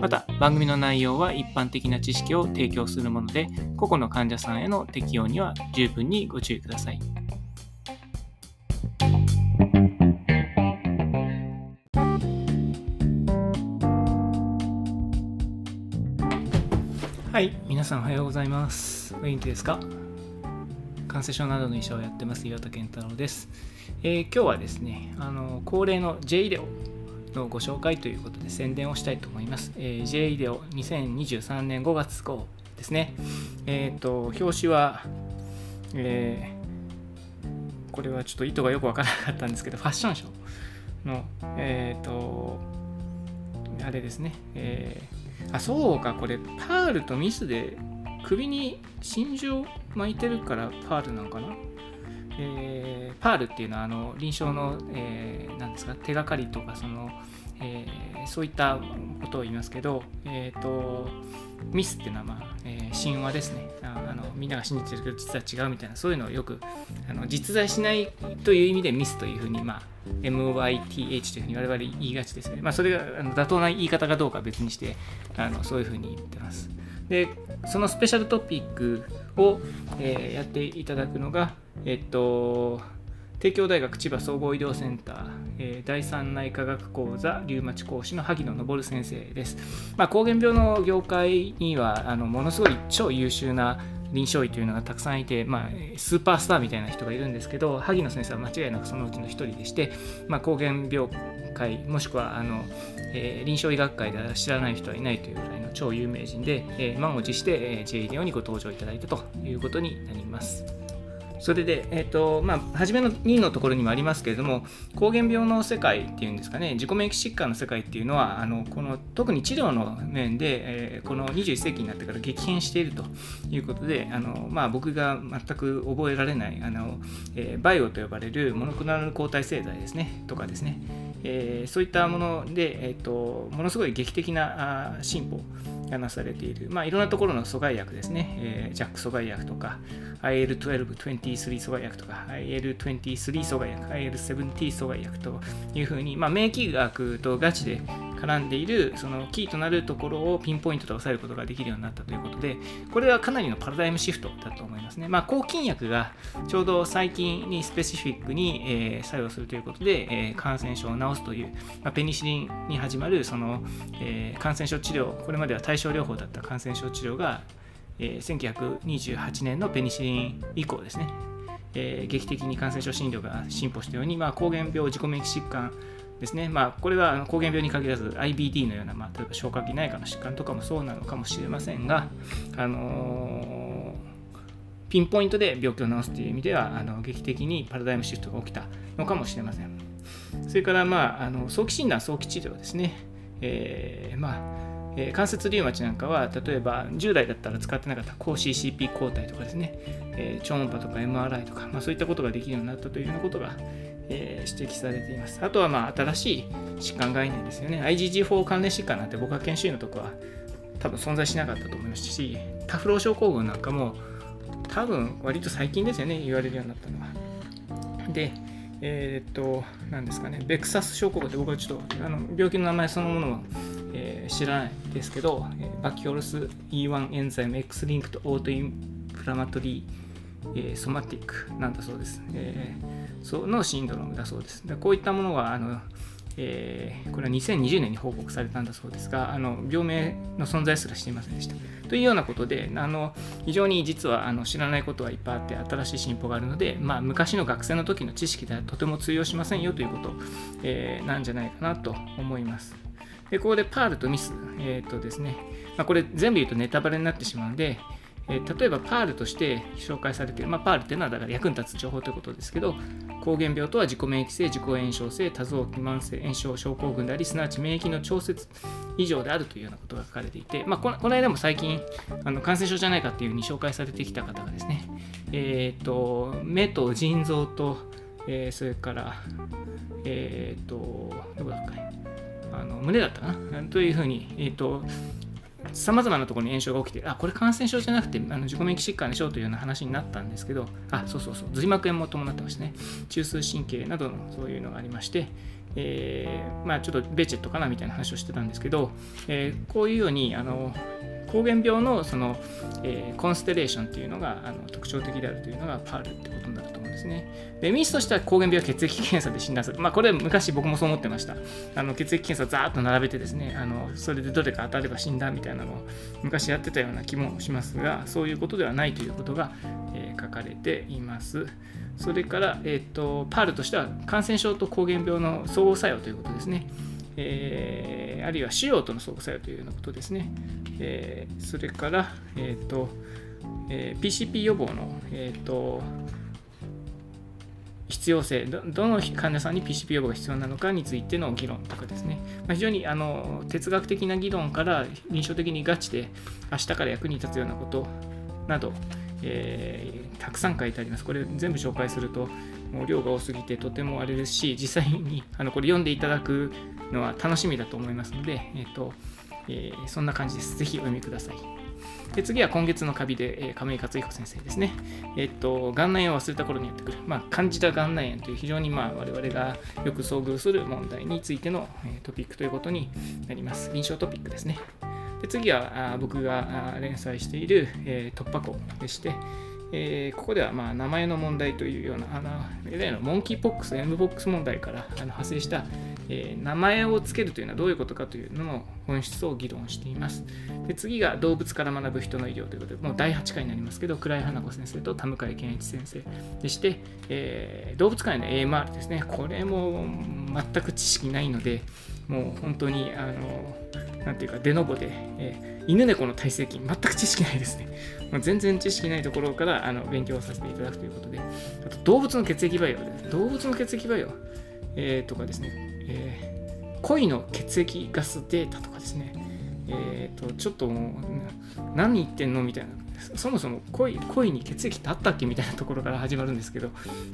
また番組の内容は一般的な知識を提供するもので個々の患者さんへの適用には十分にご注意ください。はい皆さんおはようございます。お元気ですか？感染症などの医者をやってます岩田健太郎です、えー今日はですねあの恒例の J イデオのご紹介ということで宣伝をしたいと思います、えー J イデオ2023年5月号ですね。えっ、と表紙は、えーこれはちょっと意図がよくわからなかったんですけどファッションショーのえっ、とあれですね、えーあそうかこれパールとミスで首に真珠を巻いてるからパールなのかな、えーパールっていうのはあの臨床の、えーなんですか手がかりとかその、えーそういったことを言いますけど、えー、とミスっていうのは、まあえー神話ですねああのみんなが信じてるけど実は違うみたいなそういうのをよくあの実在しないという意味でミスというふうに、まあ、MYTH というふうに我々言いがちですね。まあ、それがあの妥当な言い方かどうかは別にしてあのそういうふうに言ってます。で、そのスペシャルトピックを、えーやっていただくのが、えっと、帝京大学千葉総合医療センター、えー第三内科学講座リウマチ講師の萩野昇先生です。まあ、膠原病の業界にはあのものすごい超優秀な臨床医というのがたくさんいて、まあ、スーパースターみたいな人がいるんですけど萩野先生は間違いなくそのうちの一人でして、まあ、膠原病界もしくはあの、えー臨床医学会では知らない人はいないというぐらいの超有名人で、えー満を持して、えー JDO にご登場いただいたということになります。それで、えっとまあ、初めの2のところにもありますけれども、膠原病の世界っていうんですかね、自己免疫疾患の世界っていうのは、あのこの特に治療の面で、えーこの21世紀になってから激変しているということで、あのまあ、僕が全く覚えられないあの、えーバイオと呼ばれるモノクナル抗体製剤ですね、とかですね、えーそういったもので、えっとものすごい劇的な進歩がなされている、まあ、いろんなところの阻害薬ですね、えー、ジャック阻害薬とか、IL-12、23阻害薬とか、IL-23 阻害薬、IL-17 阻害薬というふうに、まあ、免疫学とガチで絡んでいるそのキーとなるところをピンポイントで抑えることができるようになったということで、これはかなりのパラダイムシフトだと思いますね。まあ、抗菌薬がちょうど細菌にスペシフィックに、えー作用するということで、えー感染症を治すという、まあ、ペニシリンに始まるその、えー感染症治療、これまでは対症療法だった感染症治療が、えー1928年のペニシリン以降ですね、えー劇的に感染症診療が進歩したように、まあ、膠原病、自己免疫疾患ですね、まあ、これはあの膠原病に限らず IBD のような、まあ、例えば消化器内科の疾患とかもそうなのかもしれませんが、あのーピンポイントで病気を治すという意味ではあの劇的にパラダイムシフトが起きたのかもしれません。それから、まあ、あの早期診断、早期治療ですね。えーまあえー関節リウマチなんかは、例えば10代だったら使ってなかった抗 CCP 抗体とかですね、えー超音波とか MRI とか、まあ、そういったことができるようになったというようなことが、えー指摘されています。あとは、まあ、新しい疾患概念ですよね。IgG4 関連疾患なんて僕は研修医のとこは多分存在しなかったと思いますし、 TAFRO 症候群なんかも多分割と最近ですよね、言われるようになったのは。で、えーっと、なんですかね、 VEXAS 症候群って僕はちょっとあの病気の名前そのものは、えー知らないですけど、 vacuoles E1 enzyme X-linked autoinflammatory、えー somatic なんだそうです。えーそのシンドロームだそうです。でこういったものはあの、えーこれは2020年に報告されたんだそうですが、あの病名の存在すらしていませんでした。というようなことで、あの非常に実はあの知らないことはいっぱいあって、新しい進歩があるので、まあ、昔の学生の時の知識ではとても通用しませんよということ、えーなんじゃないかなと思います。で、ここでパールとミス、えっ、とですね、まあ、これ全部言うとネタバレになってしまうので、え例えばパールとして紹介されている、まあ、パールっていうのはだから役に立つ情報ということですけど、膠原病とは自己免疫性、自己炎症性、多臓器慢性炎症症候群であり、すなわち免疫の調節以上であるというようなことが書かれていて、まあ、この間も最近あの感染症じゃないかっていうふうに紹介されてきた方がですね、えーと、目と腎臓と、えー、それから、えーと、どこだっけあの胸だったかなというふうに、えーと、さまざまなところに炎症が起きて、あ、これ感染症じゃなくてあの自己免疫疾患でしょうというような話になったんですけど、あ、そうそうそう、髄膜炎も伴ってましたね。中枢神経などのそういうのがありまして、えー、まあ、ちょっとベチェットかなみたいな話をしてたんですけど、えー、こういうようにあの膠原病のその、えー、コンステレーションっていうのがあの特徴的であるというのがパールってことになると思うんですね。でミスとしては膠原病は血液検査で診断する。まあこれ昔僕もそう思ってました。あの血液検査ざーっと並べてですね、あのそれでどれか当たれば診断みたいなのを昔やってたような気もしますが、そういうことではないということが、えー、書かれています。それから、えーと、パールとしては感染症と膠原病の相互作用ということですね。えー、あるいは腫瘍との相互作用というようなことですね。えー、それから、えーとえー、PCP 予防の、えーと、必要性ど、の患者さんに PCP 予防が必要なのかについての議論とかですね、まあ、非常にあの哲学的な議論から臨床的にガチで明日から役に立つようなことなど、えー、たくさん書いてあります。これ全部紹介するともう量が多すぎてとてもあれですし、実際にあのこれ読んでいただくのは楽しみだと思いますので、えーとえー、そんな感じです。ぜひお読みください。で次は今月のカビで、えー、亀井克彦先生ですね。えっ、と、眼内炎を忘れた頃にやってくる、まあ、感じた眼内炎という非常に、まあ、我々がよく遭遇する問題についての、え、トピックということになります。臨床トピックですね。で次はあ僕が連載している、え、突破口でして、えー、ここではまあ名前の問題というような、あの例のモンキーポックス、M ボックス問題からあの派生した、えー、名前を付けるというのはどういうことかというのの本質を議論しています。で次が動物から学ぶ人の医療ということで、もう第8回になりますけど、倉井花子先生と田向健一先生でして、えー、動物界の AMR ですね、これも全く知識ないので、もう本当に、あの、なんていうか、デノボで、えー、犬猫の体制筋、全く知識ないですね。まあ、全然知識ないところからあの勉強させていただくということで、あと動物の血液培養です。動物の血液培養、えー、とかですね、えー、恋の血液ガスデータとかですね、えー、とちょっともう何言ってんのみたいなそもそも恋恋に血液ってあったっけみたいなところから始まるんですけど、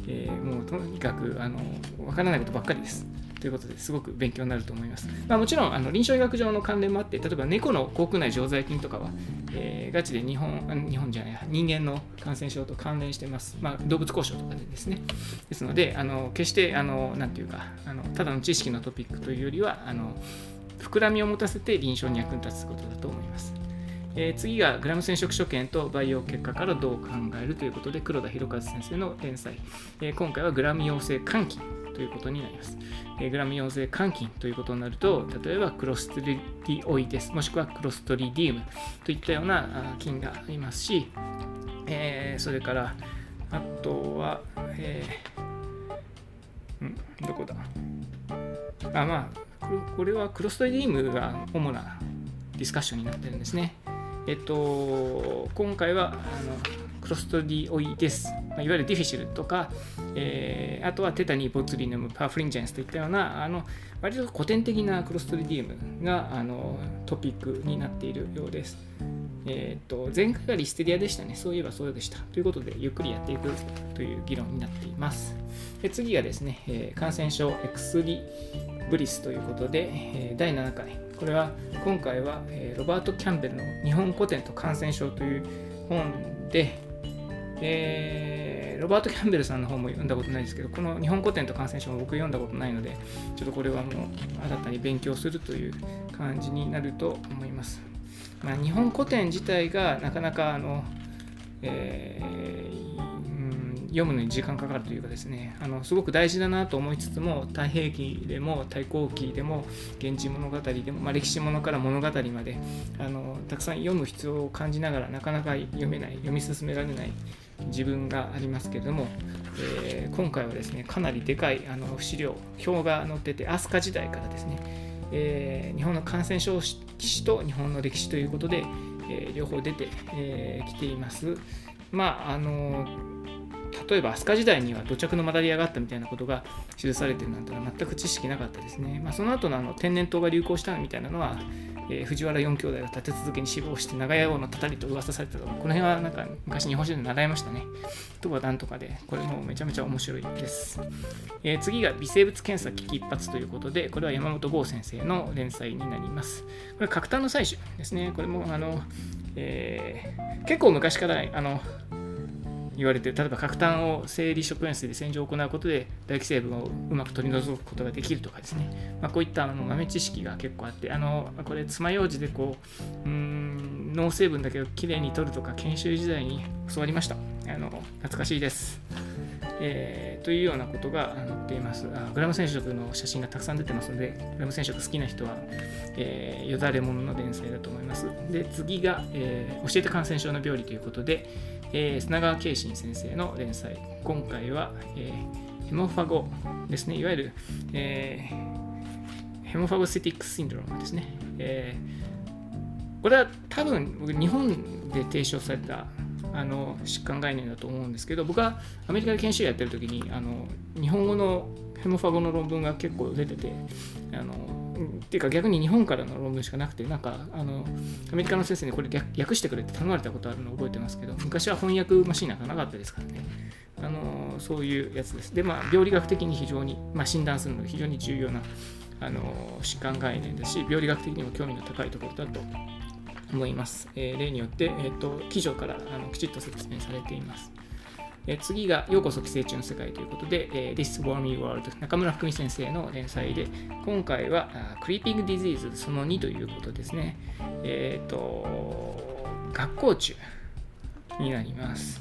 えー、もうとにかくあの分からないことばっかりです。ということですごく勉強になると思います。まあ、もちろんあの臨床医学上の関連もあって、例えば猫の口腔内常在菌とかは、えー、ガチで日本、日本じゃない人間の感染症と関連してます。まあ、動物交渉とかでですね。ですので、あの決してあのなんていうかあの、ただの知識のトピックというよりは、あの膨らみを持たせて臨床に役に立つことだと思います。えー、次がグラム染色所見と培養結果からどう考えるということで黒田博和先生の連載、えー、今回はグラム陽性換気ということになります。えー、グラム陽性換気ということになると、例えばクロストリディオイデス、もしくはクロストリディウムといったような菌がありますし、えー、それから、あとは、えー、どこだ？あ、まあ、これはクロストリディウムが主なディスカッションになってるんですね。えっと、今回はあのクロストディオイデス、まあ、いわゆるディフィシルとか、えー、あとはテタニー、ボツリヌム、パーフリンジェンスといったような、あの割と古典的なクロストリディウムがあのトピックになっているようです。えーと、前回がリステリアでしたね。そういえばそうでした。ということで、ゆっくりやっていくという議論になっています。で次がですね、えー、感染症エクスリブリスということで、えー、第7回。これは今回は、えー、ロバート・キャンベルの日本古典と感染症という本で、え、ロバート・キャンベルさんの本も読んだことないですけど、この日本古典と感染症も僕読んだことないので、ちょっとこれはもう新たに勉強するという感じになると思います。まあ、日本古典自体がなかなかあの、えー、読むのに時間かかるというかですねあのすごく大事だなと思いつつも太平記でも太閤記でも源氏物語でも、まあ、歴史物から物語まであのたくさん読む必要を感じながらなかなか読めない読み進められない自分がありますけれども、えー、今回はですねかなりでかいあの資料表が載ってて飛鳥時代からですね、えー、日本の感染症史と日本の歴史ということで、えー、両方出てき、えー、ています。まああの例えば飛鳥時代には土着のマダリアがあったみたいなことが記されてるなんてのは全く知識なかったですね。まあ、その後のあの天然痘が流行したみたいなのはえー、藤原四兄弟が立て続けに死亡して長屋王のたたりと噂されたとこの辺はなんか昔日本史で習いましたね。とはなんとかで、これもめちゃめちゃ面白いです。えー、次が微生物検査危機一髪ということで、これは山本剛先生の連載になります。これ角炭の採取ですね。これもあの、えー、結構昔からあの言われて例えば角炭を生理食塩水で洗浄を行うことで唾液成分をうまく取り除くことができるとかですね、まあ、こういったあの豆知識が結構あってあのこれ爪楊枝でこううん脳成分だけをきれいに取るとか研修時代に教わりましたあの懐かしいですえー、というようなことが載っていますあ。グラム染色の写真がたくさん出てますので、グラム染色好きな人は、えー、よだれものの連載だと思います。で、次が、えー、教えて感染症の病理ということで、えー、砂川慶信先生の連載。今回は、えー、ヘモファゴですね。いわゆる、えー、ヘモファゴセティックスシンドロームですね。えー、これは多分僕日本で提唱されたあの疾患概念だと思うんですけど僕はアメリカで研修やってる時にあの日本語のヘモファゴの論文が結構出ててあのていうか逆に日本からの論文しかなくてなんかあのアメリカの先生にこれ訳してくれって頼まれたことあるのを覚えてますけど昔は翻訳マシンなんかなかったですからねあのそういうやつですでまあ病理学的に非常に、まあ、診断するのが非常に重要なあの疾患概念だし病理学的にも興味の高いところだと思います。えー、例によって、えーと、記事からあのきちっと説明されています。え、次が、ようこそ寄生虫の世界ということで、え、This Warmy World 中村福美先生の連載で、今回は Creeping Disease その2ということですね。えっ、ー、と、学校中になります。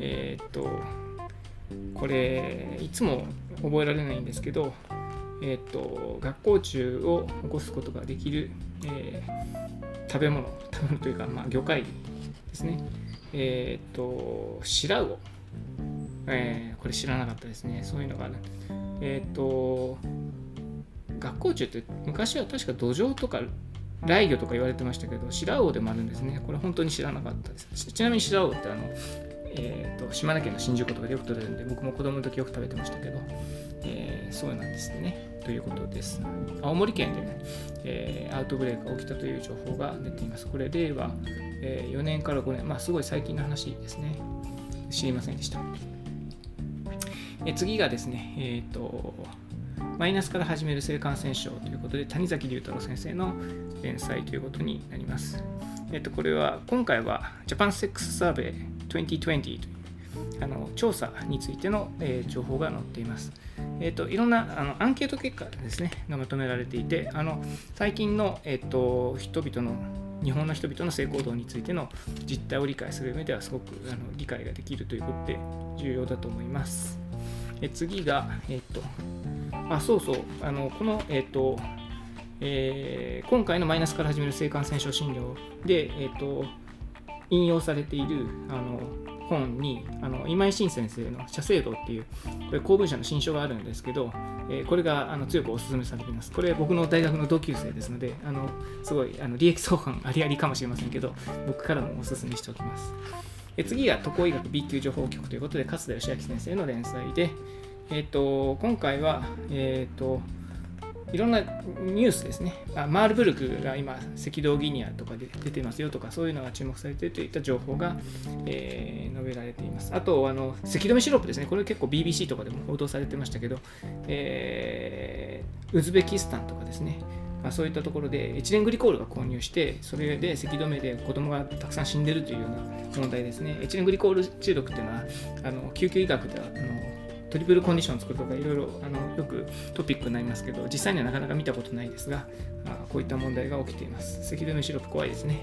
えっ、ー、と、これ、いつも覚えられないんですけど、えっ、と、学校中を起こすことができる、え食べ物食べ物というか、まあ、魚介ですねえっ、と白魚、えー、これ知らなかったですね。そういうのがある。えっ、と学校中って昔は確か土壌とか雷魚とか言われてましたけど白魚でもあるんですね。これ本当に知らなかったです。ちなみに白魚ってあのえーと、島根県の新宿とかでよく取れるんで僕も子供の時よく食べてましたけど、えー、そうなんですねということです。青森県でね、えー、アウトブレイクが起きたという情報が出ています。これ、令和、えー、4年から5年、まあ、すごい最近の話ですね。知りませんでした。え次がですね、え、ー、と、マイナスから始める性感染症ということで、谷崎龍太郎先生の連載ということになります。えっ、と、これは、今回は Japan Sex Survey 2020というあの調査についての、えー、情報が載っています。えーと、いろんなあのアンケート結果ですねがまとめられていてあの最近の、えーと、人々の日本の人々の性行動についての実態を理解する上ではすごくあの理解ができるということで重要だと思います。え次が、えっ、ー、と、あ、そうそう、あのこの、えっ、ー、と、えー、今回のマイナスから始める性感染症診療で、えっ、と、引用されているあの本にあの今井晋先生の「社制度」っていうこれ公文社の新書があるんですけど、えー、これがあの強くお勧めされています。これ僕の大学の同級生ですのであのすごいあの利益相反ありありかもしれませんけど僕からもお勧めしておきます。え次が渡航医学 B 級情報局ということで勝田義明先生の連載で、えーと、今回は、えーといろんなニュースですね、あマールブルクが今、赤道ギニアとかで出てますよとか、そういうのが注目されているといった情報が、えー、述べられています。あと、あの咳止めシロップですね、これ結構 BBC とかでも報道されてましたけど、えー、ウズベキスタンとかですね、まあ、そういったところでエチレングリコールが購入して、それで咳止めで子供がたくさん死んでるというような問題ですね。エチレングリコール中毒っていうのは、あの救急医学ではあのトリプルコンディションを作るとかいろいろあのよくトピックになりますけど実際にはなかなか見たことないですがあこういった問題が起きています。咳止めシロップ怖いですね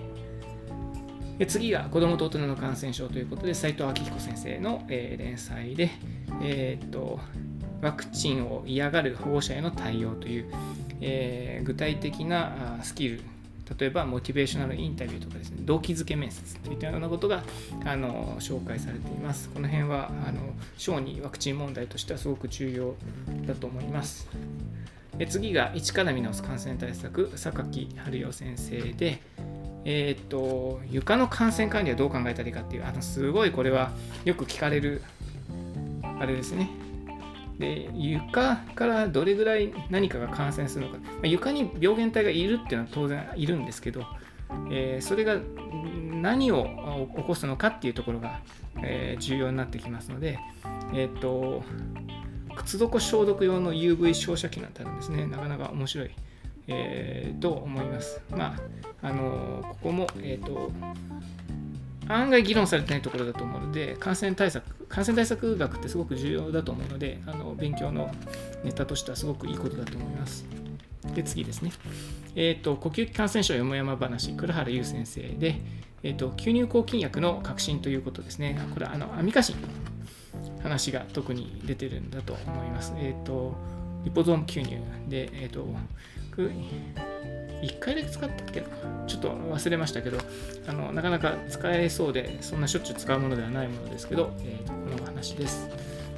で次が子どもと大人の感染症ということで斉藤明彦先生の、えー、連載で、えー、っとワクチンを嫌がる保護者への対応という、えー、具体的なスキル例えばモチベーショナルインタビューとかですね動機づけ面接といったようなことがあの紹介されています。この辺はあの小児ワクチン問題としてはすごく重要だと思います。で次が一から見直す感染対策榊春代先生でえっ、と床の感染管理はどう考えたらいいかっていうあのすごいこれはよく聞かれるあれですね。で床からどれぐらい何かが感染するのか、まあ、床に病原体がいるっていうのは当然いるんですけど、えー、それが何を起こすのかっていうところが、えー、重要になってきますので、え、ー、と靴底消毒用の UV 照射器なんてあるんですね。なかなか面白い、えー、と思います。まああのここも、えっ、と案外議論されてないところだと思うので感染対策感染対策学ってすごく重要だと思うのであの勉強のネタとしてはすごくいいことだと思います。で次ですね。えっ、ー、と呼吸器感染症よもやま話倉原優先生で、えーと、吸入抗菌薬の革新ということですね。これあのアミカシン話が特に出てるんだと思います。えっ、ー、とリポゾーム吸入でえっ、ー、と1回だけ使ったっけなちょっと忘れましたけど、あのなかなか使えそうで、そんなしょっちゅう使うものではないものですけど、えー、とこの話です。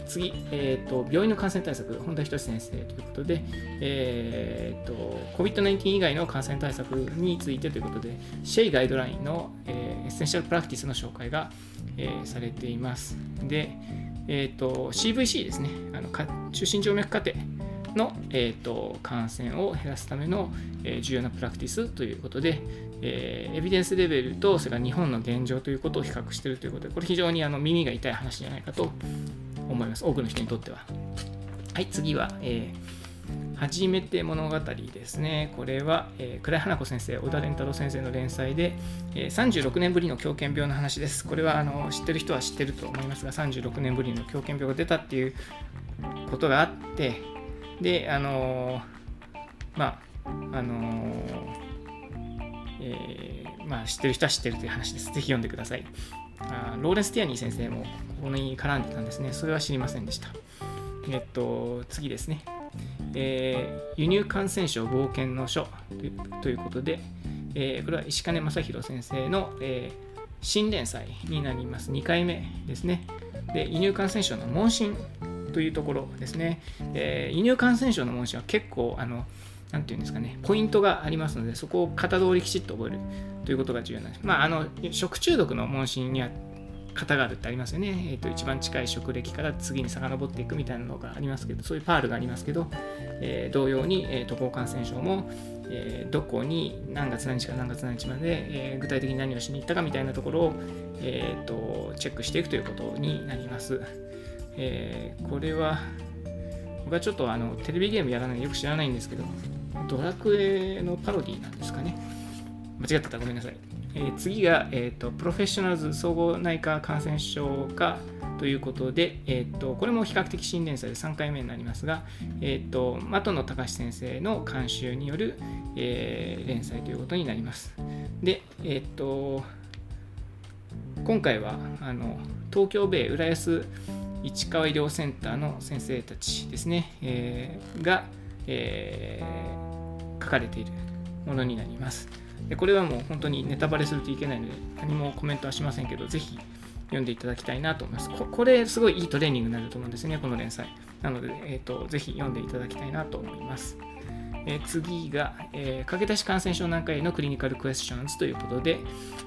次、えーと、病院の感染対策、本田仁先生ということで、えーと、COVID-19 以外の感染対策についてということで、 SHEA ガイドラインの、えー、 essential practices の紹介が、えー、されています。で、えーと、CVC ですね、あの中心静脈過程の、えーと、感染を減らすための、えー、重要なプラクティスということで、えー、エビデンスレベルとそれから日本の現状ということを比較しているということで、これ非常にあの耳が痛い話じゃないかと思います。多くの人にとっては。はい、次は、えー初めて物語ですね。これは、えー、倉井花子先生、小田蓮太郎先生の連載で、えー、36年ぶりの狂犬病の話です。これはあの知ってる人は知ってると思いますが、36年ぶりの狂犬病が出たっていうことがあって、で、あの、まあ、あのえー、まあ、知ってる人は知ってるという話です。ぜひ読んでください。あローレンス・ティアニー先生もここに絡んでたんですね。それは知りませんでした。えっと、次ですね。えー、輸入感染症冒険の書ということで、えー、これは石金正弘先生の、えー、新連載になります。2回目ですね。で、輸入感染症の問診というところですね。えー、輸入感染症の問診は結構、あの、なんていうんですかね、ポイントがありますので、そこを型通りきちっと覚えるということが重要なんです。まあ、あの、食中毒の問診には型があるってありますよね。えーと、一番近い職歴から次に遡っていくみたいなのがありますけど、そういうパールがありますけど、えー、同様に、えー、渡航感染症も、えー、どこに何月何日か何月何日まで、えー、具体的に何をしに行ったかみたいなところを、えーとチェックしていくということになります。えー、これは、僕はちょっとあのテレビゲームやらないよく知らないんですけど、ドラクエのパロディなんですかね。間違ってたごめんなさい。えー、次が、えーと、プロフェッショナルズ総合内科感染症科ということで、えーと、これも比較的新連載で3回目になりますが、えーと、的野隆先生の監修による、えー、連載ということになります。で、えっ、と、今回はあの東京米浦安市川医療センターの先生たちですね、えー、が、えー、書かれているものになります。でこれはもう本当にネタバレするといけないので何もコメントはしませんけど、ぜひ読んでいただきたいなと思います。ここれすごいいいトレーニングになると思うんですね、この連載。なので、えーと、ぜひ読んでいただきたいなと思います。え、次が、えー、駆け出し感染症難解のクリニカルクエスチョンズということで、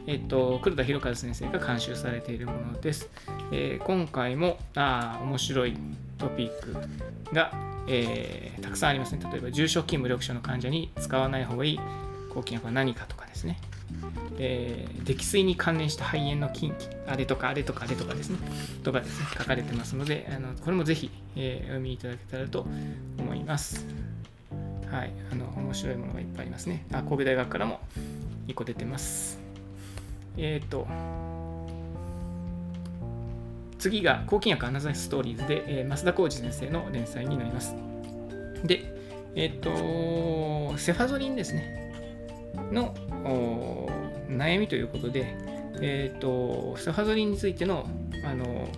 えーと、黒田博和先生が監修されているものです。えー、今回もあ面白いトピックが、えー、たくさんありますね。例えば、重症筋無力症の患者に使わない方がいい抗菌薬は何かとかですね。えー、溺水に関連した肺炎の禁忌、あれとかあれとかあれとかですね、とかですね、書かれてますので、あのこれもぜひ、えー、お読みいただけたらと思います。はい、あの面白いものがいっぱいありますね。あ、神戸大学からも1個出てます。えっ、ー、と、次が抗菌薬アナザーストーリーズで、えー、増田浩二先生の連載になります。で、えっ、ー、と、セファゾリンですね、の悩みということで、えっ、と、セファゾリンについてのあの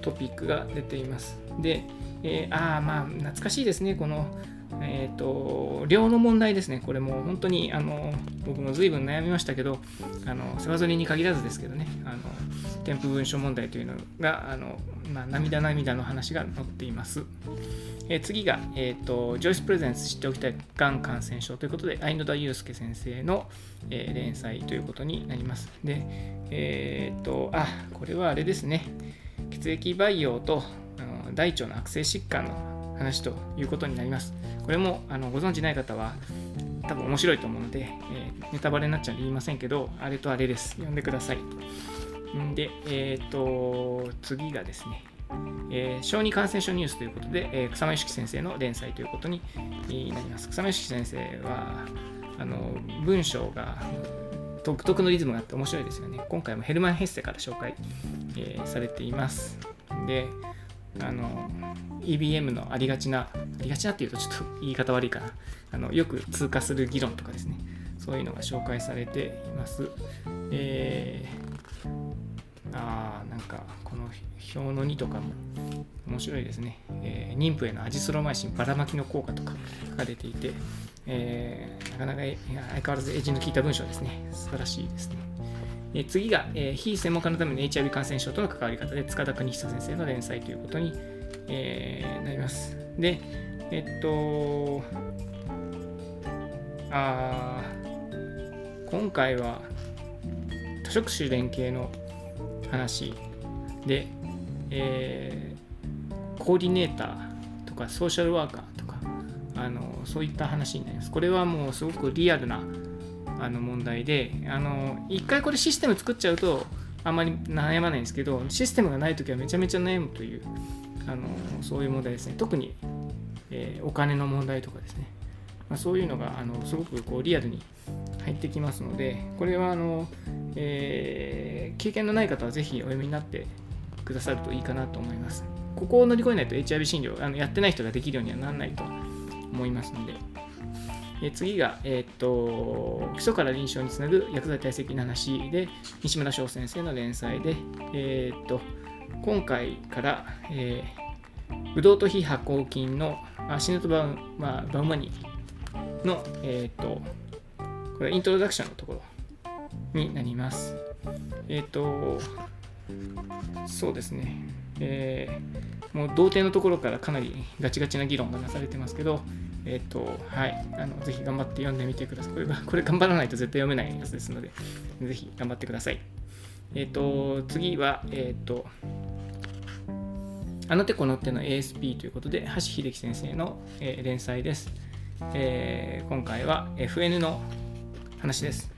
トピックが出ています。で、えー、ああ、まあ、懐かしいですね、この、えっ、ー、と、量の問題ですね。これも本当に、あの、僕も随分悩みましたけど、あの、世話ぞりに限らずですけどね、あの、添付文書問題というのが、あの、まあ、涙涙の話が載っています。えー、次が、えっ、ー、と、ジョイスプレゼンス知っておきたいがん感染症ということで、相野田祐介先生の、えー、連載ということになります。で、えっ、と、あ、これはあれですね。血液培養と大腸の悪性疾患の話ということになります。これもあのご存じない方は多分面白いと思うので、えー、ネタバレになっちゃうんで言いませんけど、あれとあれです。読んでください。んで、えっ、ー、と、次がですね、えー、小児感染症ニュースということで、えー、草間由紀先生の連載ということになります。草間由紀先生は、あの文章が独特のリズムがあって面白いですよね。今回もヘルマン・ヘッセから紹介、えー、されています。で、あの EBM のありがちな、ありがちなっていうとちょっと言い方悪いかな。あのよく通過する議論とかですね、そういうのが紹介されています。えー、あー、なんかこの表の2とかも面白いですね。えー、妊婦へのアジスロマイシンばらまきの効果とか書かれていて、えー、なかなか相変わらずエッジの効いた文章ですね。素晴らしいですね。え次が、えー、非専門家のための HIV 感染症との関わり方で塚田邦久先生の連載ということに、えー、なります。で、えっと、あ今回は多職種連携の話で、えー、コーディネーターとかソーシャルワーカーとかあのそういった話になります。これはもうすごくリアルなあの問題であの一回これシステム作っちゃうとあんまり悩まないんですけどシステムがない時はめちゃめちゃ悩むというあのそういう問題ですね。特に、えー、お金の問題とかですね、まあ、そういうのがあのすごくこうリアルに入ってきますのでこれはあの、えー、経験のない方はぜひお読みになってくださるといいかなと思います。ここを乗り越えないと HIV 診療あのやってない人ができるようにはならないと思いますのでえ次が、えっ、と、基礎から臨床につなぐ薬剤体積の話で、西村翔先生の連載で、えっ、と、今回から、えー、ブドウと非発酵菌のアシネトバウ,、まあ、バウマニの、えっ、と、これイントロダクションのところになります。えっ、と、そうですね。えー、もう童貞のところからかなりガチガチな議論がなされてますけど、えっ、ー、と、はい、あの、ぜひ頑張って読んでみてください。これ これ頑張らないと絶対読めないやつですので、ぜひ頑張ってください。えっ、ー、と、次は、えっ、と、あの手この手の ASP ということで、橋秀樹先生の、え連載です、えー。今回は FN の話です。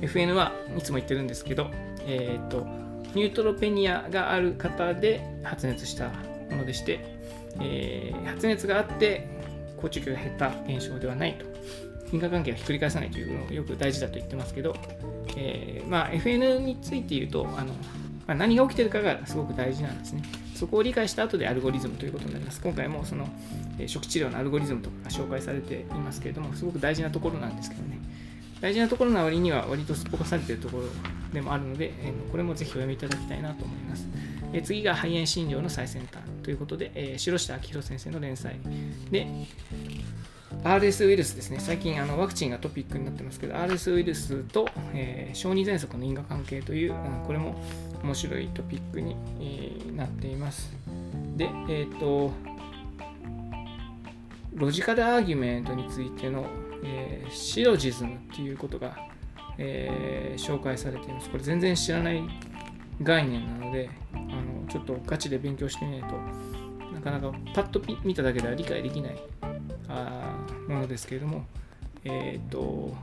FN はいつも言ってるんですけど、えっ、と、ニュートロペニアがある方で発熱したものでして、えー、発熱があって高中級が減った現象ではないと。因果関係をひっくり返さないというのをよく大事だと言ってますけど、えー、まあ、FN について言うと、あのまあ、何が起きてるかがすごく大事なんですね。そこを理解した後でアルゴリズムということになります。今回もその、えー、初期治療のアルゴリズムとかが紹介されていますけれども、すごく大事なところなんですけどね。大事なところの割には割とすっぽかされているところでもあるので、えー、これもぜひお読みいただきたいなと思います。えー、次が肺炎診療の最先端ということで、えー、白下明宏先生の連載で、RS ウイルスですね。最近あのワクチンがトピックになってますけど、RS ウイルスと、えー、小児喘息の因果関係という、うん、これも面白いトピックに、えー、なっています。で、えっ、ー、と、ロジカルアーギュメントについての、えー、シロジズムっていうことが、えー、紹介されています。これ全然知らない概念なので、あのちょっとガチで勉強してみないとなかなかパッと見ただけでは理解できないあものですけれども、えっ、ー、と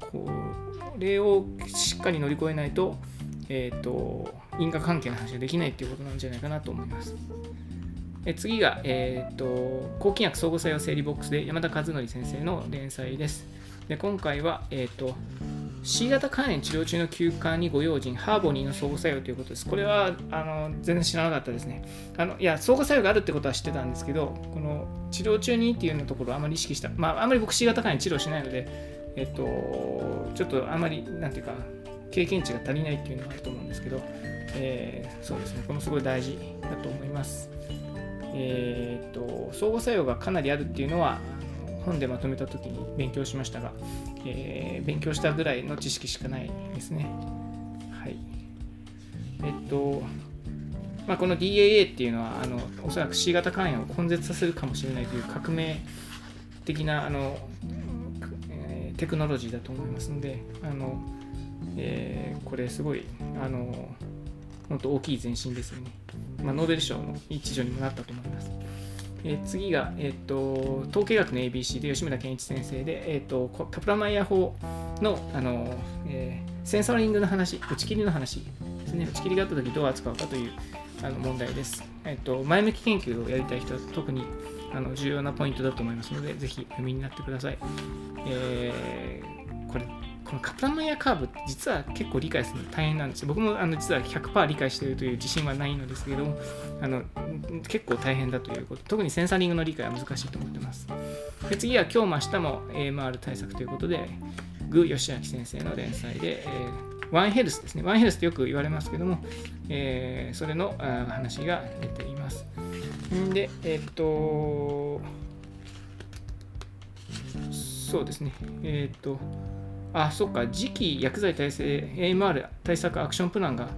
これをしっかり乗り越えないと,、えーと、因果関係の話ができないっていうことなんじゃないかなと思います。え次が、えーと、抗菌薬相互作用整理ボックスで山田和則先生の連載です。で今回は、えーと C 型肝炎治療中の休暇にご用心、ハーボニーの相互作用ということです。これはあの全然知らなかったですね。あのいや、相互作用があるってことは知ってたんですけど、この治療中にっていうのところをあまり意識した、まあ、あまり僕 C 型肝炎治療しないので、えっと、ちょっとあまり、なんていうか、経験値が足りないっていうのがあると思うんですけど、えー、そうですね、このすごい大事だと思います。えー、っと、相互作用がかなりあるっていうのは、本でまとめた時に勉強しましたが、えー、勉強したぐらいの知識しかないですね。はい。えっと、まあ、この DAA っていうのはあのおそらく C 型肝炎を根絶させるかもしれないという革命的なあの、えー、テクノロジーだと思いますのであの、えー、これすごいあの本当大きい前進ですよね。まあ、ノーベル賞の一助にもなったと思います。え、次が、えーと、統計学の ABC で吉村健一先生で、えーと、カプラマイヤ法のあの、えー、センサリングの話、打ち切りの話ですね、打ち切りがあったときどう扱うかというあの問題です。えーと、前向き研究をやりたい人は特にあの重要なポイントだと思いますので、ぜひ読みになってください。えー、これこのカプランマイヤーカーブって実は結構理解するの大変なんですよ。僕もあの実は100%理解しているという自信はないのですけれども、あの結構大変だということ。特にセンサリングの理解は難しいと思ってます。で次は今日も明日も AMR 対策ということで、具義明先生の連載で、えー、ワンヘルスですね。ワンヘルスってよく言われますけども、えー、それの話が出ています。で、えー、っと、そうですね。え、っと、あ、そっか、次期薬剤耐性 AMR 対策アクションプランが、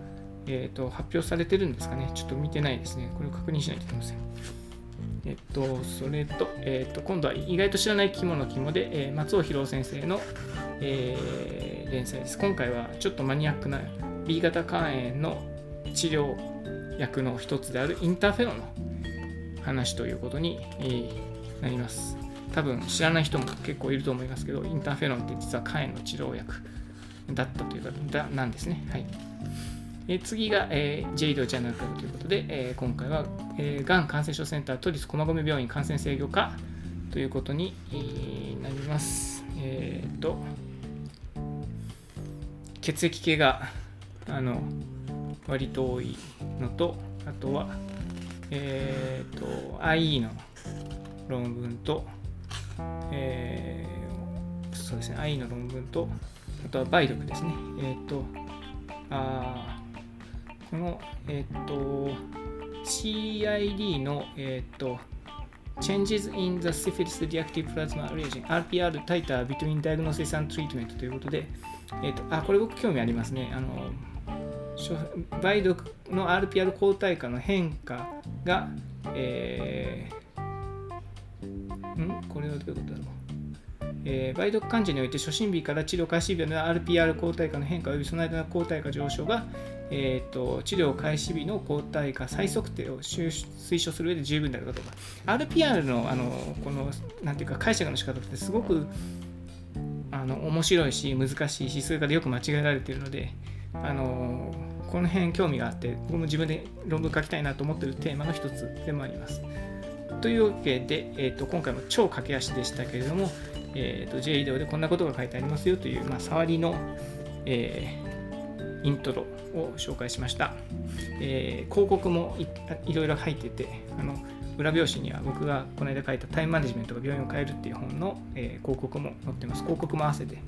えーと、発表されてるんですかね。ちょっと見てないですね。これを確認しないといけません。えっと、それと、えっと、今度は意外と知らない肝の肝で、えー、松尾博先生の、えー、連載です。今回はちょっとマニアックな B 型肝炎の治療薬の一つであるインターフェロンの話ということに、なります。多分知らない人も結構いると思いますけど、インターフェロンって実は肝炎の治療薬だったというか、だなんですね。はい。え次が、えー、ジェイドジャーナルクラブということで、えー、今回は、えー、がん感染症センター都立駒込病院感染制御科ということに、えー、なります。えっ、ー、と、血液系があの割と多いのと、あとは、えっ、ー、と、IE の論文と、えー、そうですね、愛の論文と、あとは梅毒ですね。えっ、ー、と、あこの、えっ、ー、と、CID の、えっ、と、Changes in the Syphilis Reactive Plasma Reagen, RPR Titer Between Diagnosis and Treatment ということで、えっ、と、あ、これ僕興味ありますね。あの、梅毒の RPR 抗体価の変化が、えー、ん？これはどういうことだろう？えー、梅毒患者において初診日から治療開始日の RPR 抗体価の変化及びその間の抗体価上昇が、えーと、治療開始日の抗体価再測定を推奨する上で十分であるかどうか。RPR のあのこのなんていうか解釈の仕方ってすごくあの面白いし難しいしそれからよく間違えられているのであのこの辺興味があって僕も自分で論文書きたいなと思っているテーマの一つでもあります。というわけで、えーと、今回も超駆け足でしたけれども、えーと、J イデオでこんなことが書いてありますよという、まあ、触りの、えー、イントロを紹介しました。えー、広告もいろいろ入ってて、あの裏表紙には僕がこの間書いたタイムマネジメントが病院を変えるっていう本の、えー、広告も載ってます。広告も合わせて、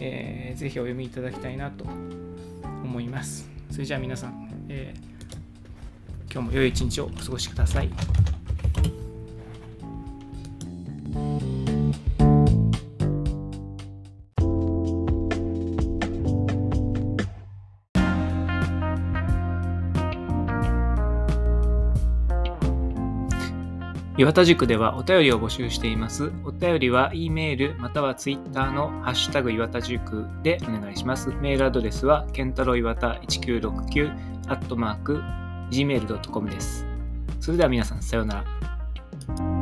えー、ぜひお読みいただきたいなと思います。それじゃあ皆さん、えー、今日も良い一日をお過ごしください。岩田塾ではお便りを募集しています。お便りは E メールまたは Twitter のハッシュタグ岩田塾でお願いします。メールアドレスはケンタロイワタ1969アットマーク gmail.com です。それでは皆さんさようなら。